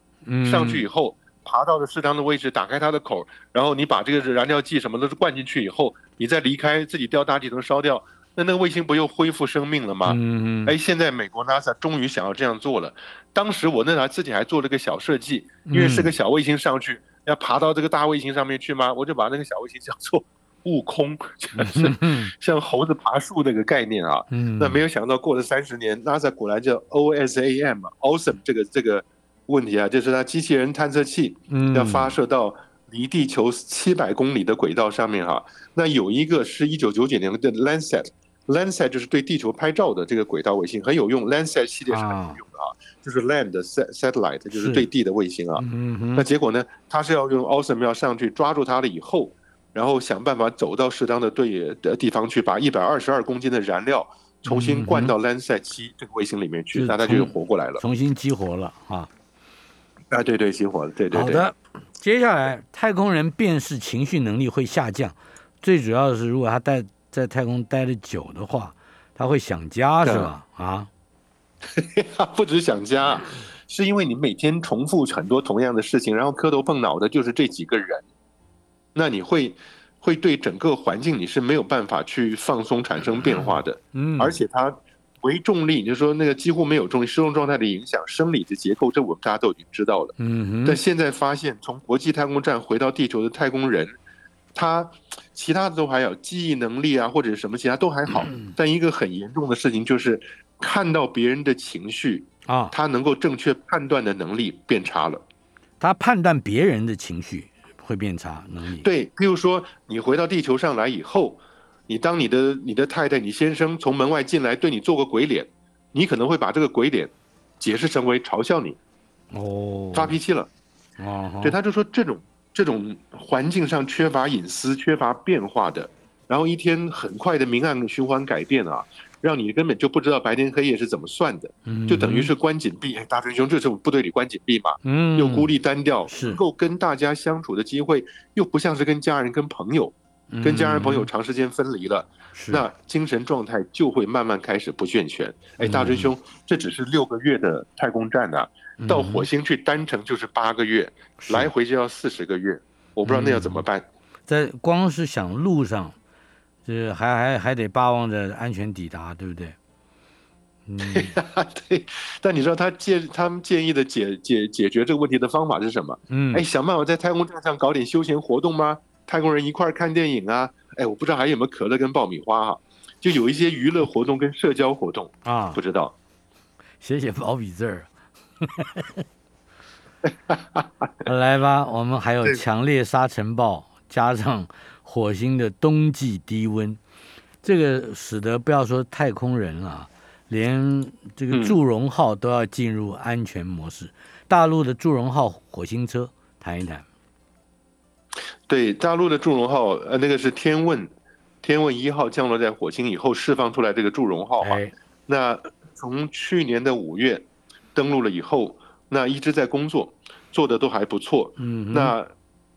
Speaker 3: 上去以后，爬到了适当的位置，打开它的口，然后你把这个燃料剂什么的都灌进去以后，你再离开，自己掉大气层烧掉，那那个卫星不又恢复生命了吗？
Speaker 2: 嗯嗯，
Speaker 3: 哎，现在美国 NASA 终于想要这样做了。当时我那台自己还做了个小设计，因为是个小卫星上去，要爬到这个大卫星上面去吗？我就把那个小卫星叫做悟空 就是
Speaker 2: 嗯
Speaker 3: 像猴子爬树那个概念啊。
Speaker 2: 嗯，
Speaker 3: 那没有想到过了三十年，NASA 果然叫 OSAM 啊 Awesome 这个这个问题啊，就是它机器人探测器
Speaker 2: 嗯
Speaker 3: 要发射到离地球七百公里的轨道上面哈、那有一个是一九九九年的 Landsat。Landsat 就是对地球拍照的这个轨道卫星很有用，Landsat 系列是很有用的啊，就是 Land sat satellite 就是是对地的卫星啊。
Speaker 2: 嗯哼
Speaker 3: 那结果呢，它是要用 Awesome 要上去抓住它了以后，然后想办法走到适当的对的地方去，把一百二十二公斤的燃料重新灌到 Landsat 七这个卫星里面去，那它就
Speaker 2: 从
Speaker 3: 活过来了。
Speaker 2: 重新激活了啊。
Speaker 3: 啊，对对，激活了，对对对。
Speaker 2: 好的，接下来太空人辨识情绪能力会下降，最主要的是如果他待在太空待的久的话，他会想家是吧？啊，
Speaker 3: 不止想家，是因为你每天重复很多同样的事情，然后磕头碰脑的就是这几个人，那你会会对整个环境你是没有办法去放松产生变化的，
Speaker 2: 嗯，
Speaker 3: 而且它为重力，就是说那个几乎没有重力失重状态的影响生理的结构，这我们大家都已经知道了。
Speaker 2: 嗯哼，
Speaker 3: 但现在发现，从国际太空站回到地球的太空人，他其他的都还有记忆能力啊，或者是什么其他都还好，
Speaker 2: 嗯
Speaker 3: 但一个很严重的事情就是看到别人的情绪，
Speaker 2: 啊，
Speaker 3: 他能够正确判断的能力变差了。
Speaker 2: 他判断别人的情绪会变差，能力。
Speaker 3: 对，譬如说你回到地球上来以后，你当你的你的太太、你先生从门外进来对你做个鬼脸，你可能会把这个鬼脸解释成为嘲笑你、
Speaker 2: 哦，
Speaker 3: 发脾气了。
Speaker 2: 哦，
Speaker 3: 对，他就说这种这种环境上缺乏隐私、缺乏变化的，然后一天很快的明暗循环改变啊，让你根本就不知道白天黑夜是怎么算的，
Speaker 2: 嗯。
Speaker 3: 就等于是关紧闭。哎，大师兄，这是部队里关紧闭嘛，
Speaker 2: 嗯。
Speaker 3: 又孤立单调，
Speaker 2: 是。
Speaker 3: 能够跟大家相处的机会又不像是跟家人、跟朋友，跟家人朋友长时间分离了，那精神状态就会慢慢开始不健全。哎，大
Speaker 2: 嗯
Speaker 3: 师兄，这只是六个月的太空站呐、到火星去单程就是八个月，
Speaker 2: 是
Speaker 3: 来回就要四十个月，我不知道那要怎么办。
Speaker 2: 在光是想路上，这还还还得巴望着安全抵达，对不对？嗯，
Speaker 3: 对，但你知道他建他们建议的解解解决这个问题的方法是什么？
Speaker 2: 嗯，
Speaker 3: 哎，想办法在太空站上搞点休闲活动吗？太空人一块儿看电影啊？哎，我不知道还有没有可乐跟爆米花啊？就有一些娱乐活动跟社交活动，
Speaker 2: 啊
Speaker 3: 不，知道。
Speaker 2: 写写毛笔字儿。来吧，我们还有强烈沙尘暴，加上火星的冬季低温，这个使得不要说太空人啊，连这个
Speaker 3: 嗯
Speaker 2: 祝融号都要进入安全模式。大陆的祝融号火星车谈一谈。
Speaker 3: 对，大陆的祝融号，呃，那个是天问，天问一号降落在火星以后释放出来这个祝融号嘛。
Speaker 2: 哎，
Speaker 3: 那从去年的五月登陆了以后，那一直在工作，做的都还不错。
Speaker 2: 嗯，
Speaker 3: 那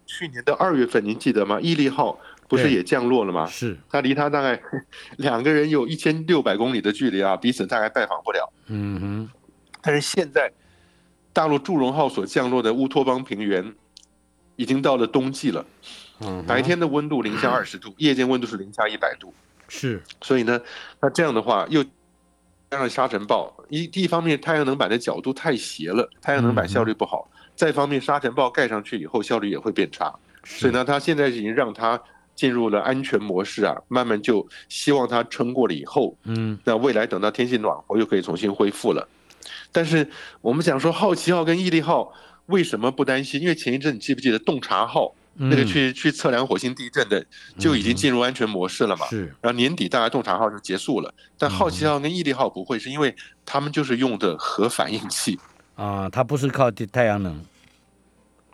Speaker 3: 去年的二月份，您记得吗？毅力号不是也降落了吗？
Speaker 2: 是，
Speaker 3: 它离它大概 两个人有一千六百公里的距离啊，彼此大概拜访不了。
Speaker 2: 嗯哼，
Speaker 3: 但是现在，大陆祝融号所降落的乌托邦平原，已经到了冬季了。
Speaker 2: 嗯，
Speaker 3: 白天的温度零下二十度，夜间温度是零下一百度。
Speaker 2: 是，
Speaker 3: 所以呢，那这样的话又加上沙尘暴，一第一方面太阳能板的角度太斜了，太阳能板效率不好；再一方面沙尘暴盖上去以后效率也会变差。所以呢，它现在已经让它进入了安全模式啊，慢慢就希望它撑过了以后，
Speaker 2: 嗯
Speaker 3: 那未来等到天气暖和又可以重新恢复了。但是我们想说好奇号跟毅力号为什么不担心？因为前一阵你记不记得洞察号那个
Speaker 2: 嗯。
Speaker 3: 去去测量火星地震的就已经进入安全模式了嘛？
Speaker 2: 是，
Speaker 3: 然后年底大概洞察号就结束了，但好奇号跟毅力号不会，是因为他们就是用的核反应器，
Speaker 2: 啊，它不是靠地太阳能，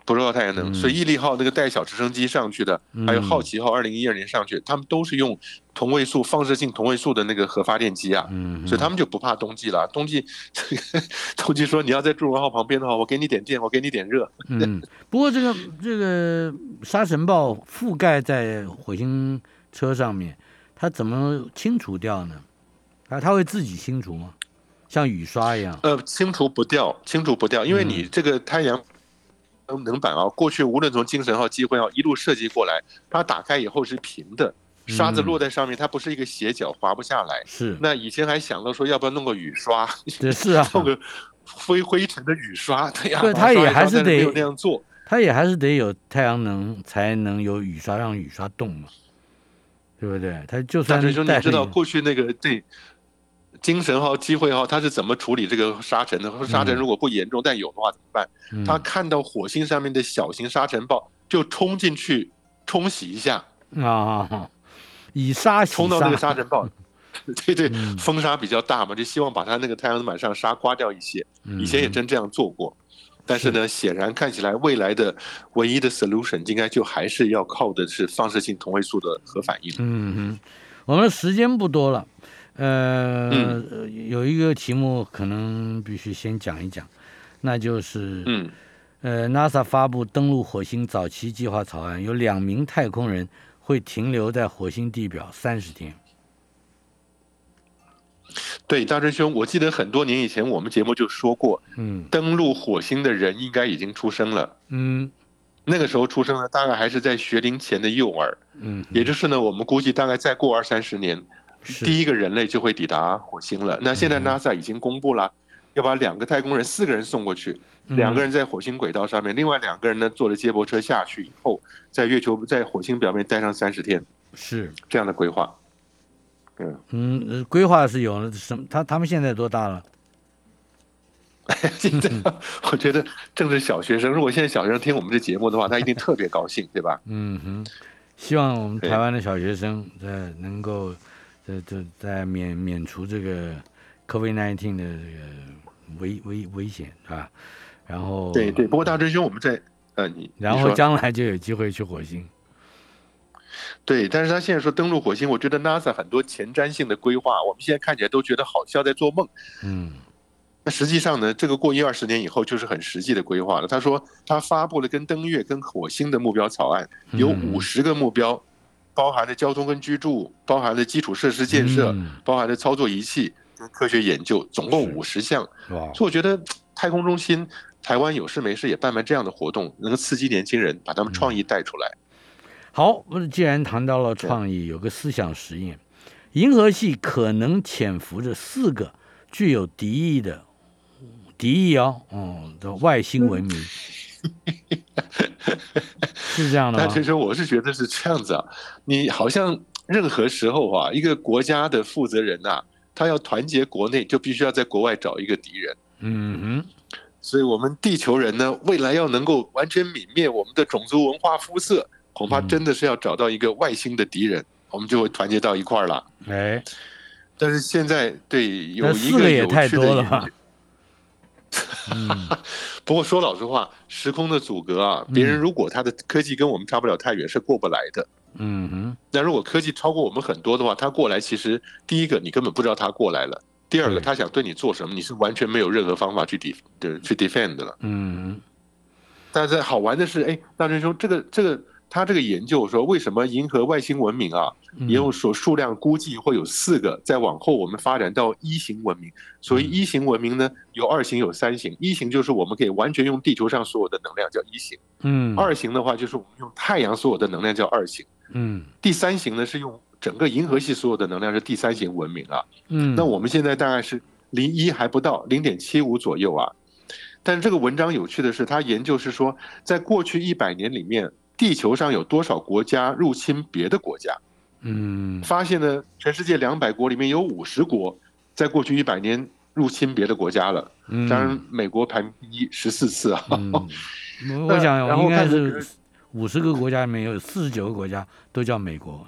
Speaker 3: 不是靠太阳能，
Speaker 2: 嗯
Speaker 3: 所以毅力号那个带小直升机上去的，还有好奇号二零一二年上去，他们都是用同位素放射性同位素的那个核发电机啊，
Speaker 2: 嗯，
Speaker 3: 所以他们就不怕冬季了。冬季，冬季说你要在祝融号旁边的话，我给你点电，我给你点热。
Speaker 2: 嗯，不过这个这个沙尘暴覆盖在火星车上面，它怎么清除掉呢？啊它会自己清除吗？像雨刷一样？
Speaker 3: 呃，清除不掉，清除不掉，因为你
Speaker 2: 嗯
Speaker 3: 这个太阳能板啊，过去无论从精神号、机会号一路设计过来，它打开以后是平的，沙子
Speaker 2: 嗯
Speaker 3: 落在上面，它不是一个斜角，滑不下来。
Speaker 2: 是，
Speaker 3: 那以前还想到说要不要弄个雨刷，
Speaker 2: 这是啊，
Speaker 3: 弄个灰灰尘的雨刷，对呀，
Speaker 2: 它也还是
Speaker 3: 刷但没有
Speaker 2: 得
Speaker 3: 那样做。
Speaker 2: 它也还是得有太阳能才能有雨刷，让雨刷动嘛，对不对？它就算
Speaker 3: 大师兄，你知道过去那个对精神号、机会号，它是怎么处理这个沙尘的？沙尘
Speaker 2: 嗯
Speaker 3: 如果不严重，但有的话怎么办？
Speaker 2: 嗯
Speaker 3: 他看到火星上面的小型沙尘暴，就冲进去冲洗一下，
Speaker 2: 啊，以沙
Speaker 3: 冲到那个沙尘暴。对对
Speaker 2: 嗯，
Speaker 3: 风沙比较大嘛，就希望把它那个太阳能板上沙刮掉一些。
Speaker 2: 嗯
Speaker 3: 以前也真这样做过，但是呢，显然看起来未来的唯一的 solution 应该就还是要靠的是放射性同位素的核反应。
Speaker 2: 嗯嗯，我们时间不多了，呃，
Speaker 3: 嗯
Speaker 2: 有一个题目可能必须先讲一讲，那就是，
Speaker 3: 嗯，
Speaker 2: 呃，NASA 发布登陆火星早期计划草案，有两名太空人会停留在火星地表三十天。
Speaker 3: 对，大真兄，我记得很多年以前我们节目就说过，
Speaker 2: 嗯。
Speaker 3: 登陆火星的人应该已经出生了。
Speaker 2: 嗯。
Speaker 3: 那个时候出生的大概还是在学龄前的幼儿，
Speaker 2: 嗯，
Speaker 3: 也就是呢，我们估计大概再过二三十年，
Speaker 2: 是
Speaker 3: 第一个人类就会抵达火星了。那现在
Speaker 2: 嗯
Speaker 3: NASA 已经公布了，要把两个太空人、四个人送过去，
Speaker 2: 嗯
Speaker 3: 两个人在火星轨道上面，另外两个人呢坐着接驳车下去以后，在月球在火星表面待上三十天，
Speaker 2: 是，
Speaker 3: 这样的规划。嗯，
Speaker 2: 嗯，呃规划是有了什么？他他们现在多大了？
Speaker 3: 现在我觉得正是小学生，如果现在小学生听我们这节目的话，他一定特别高兴，对吧？
Speaker 2: 嗯哼，希望我们台湾的小学生在能够在在在免免除这个 COVID-19 的这个危危危险啊，然后
Speaker 3: 对对。不过大真兄，我们在呃，你
Speaker 2: 然后将来就有机会去火星。
Speaker 3: 对，但是他现在说登陆火星，我觉得 NASA 很多前瞻性的规划，我们现在看起来都觉得好像在做梦。
Speaker 2: 嗯
Speaker 3: 那实际上呢，这个过一二十年以后就是很实际的规划了。他说他发布了跟登月、跟火星的目标草案，有
Speaker 2: 嗯
Speaker 3: 五十个目标，包含了交通跟居住，包含了基础设施建设，
Speaker 2: 嗯。
Speaker 3: 包含了操作仪器跟科学研究，总共五十项。
Speaker 2: 哇，
Speaker 3: 所以我觉得太空中心台湾有事没事也办办这样的活动，能够刺激年轻人，把他们创意带出来。
Speaker 2: 好，那既然谈到了创意，有个思想实验，银河系可能潜伏着四个具有敌意的敌意哦，嗯的外星文明，是这样的吗？
Speaker 3: 但其实我是觉得是这样子啊，你好像任何时候啊，一个国家的负责人呐、他要团结国内，就必须要在国外找一个敌人。
Speaker 2: 嗯哼，
Speaker 3: 所以，我们地球人呢，未来要能够完全泯灭我们的种族文化肤色，恐怕
Speaker 2: 嗯
Speaker 3: 真的是要找到一个外星的敌人，我们就会团结到一块儿了。
Speaker 2: 哎，
Speaker 3: 但是现在对有一个
Speaker 2: 也太
Speaker 3: 有趣的
Speaker 2: 多了？嗯。
Speaker 3: 不过说老实话，时空的阻隔啊，别人如果他的科技跟我们差不了太远，是过不来的。
Speaker 2: 嗯哼，
Speaker 3: 那如果科技超过我们很多的话，他过来其实第一个你根本不知道他过来了，第二个他想对你做什么，你是完全没有任何方法去 def 的去 defend 的了。
Speaker 2: 嗯
Speaker 3: 但是好玩的是，哎，大真兄，这个这个他这个研究说，为什么银河外星文明啊，
Speaker 2: 哼，
Speaker 3: 也有所数量估计会有四个，再往后我们发展到一型文明。所以一型文明呢，有二型有三型，一型就是我们可以完全用地球上所有的能量叫一型，
Speaker 2: 嗯
Speaker 3: 二型的话就是我们用太阳所有的能量叫二型。
Speaker 2: 嗯
Speaker 3: 第三型呢是用整个银河系所有的能量是第三型文明啊。
Speaker 2: 嗯，
Speaker 3: 那我们现在大概是离一还不到，零点七五左右啊。但是这个文章有趣的是，他研究是说，在过去一百年里面，地球上有多少国家入侵别的国家？
Speaker 2: 嗯
Speaker 3: 发现呢，全世界两百国里面有五十国，在过去一百年入侵别的国家了。
Speaker 2: 嗯，
Speaker 3: 当然，美国排名第一，十四次啊。
Speaker 2: 嗯，我我想
Speaker 3: 然后
Speaker 2: 应该
Speaker 3: 看这个
Speaker 2: 是五十个国家里面有四十九个国家都叫美国。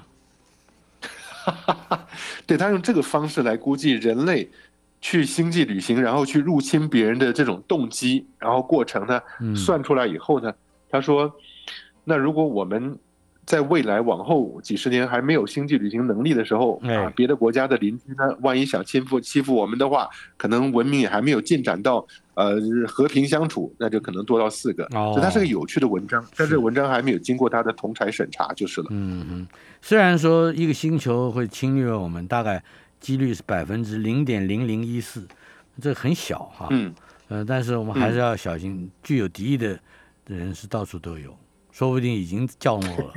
Speaker 3: 对他用这个方式来估计人类去星际旅行，然后去入侵别人的这种动机，然后过程呢
Speaker 2: 嗯
Speaker 3: 算出来以后呢，他说，那如果我们在未来往后几十年还没有星际旅行能力的时候
Speaker 2: 哎
Speaker 3: 啊，别的国家的邻居呢，万一想欺负欺负我们的话，可能文明也还没有进展到呃和平相处，那就可能多到四个。
Speaker 2: 哦
Speaker 3: 所以它是个有趣的文章，但这文章还没有经过他的同台审查就是了。
Speaker 2: 嗯嗯，虽然说一个星球会侵略我们，大概几率是百分之零点零零一四，这很小哈。
Speaker 3: 嗯，
Speaker 2: 呃，但是我们还是要小心，具有敌意的人是到处都有，说不定已经降落了。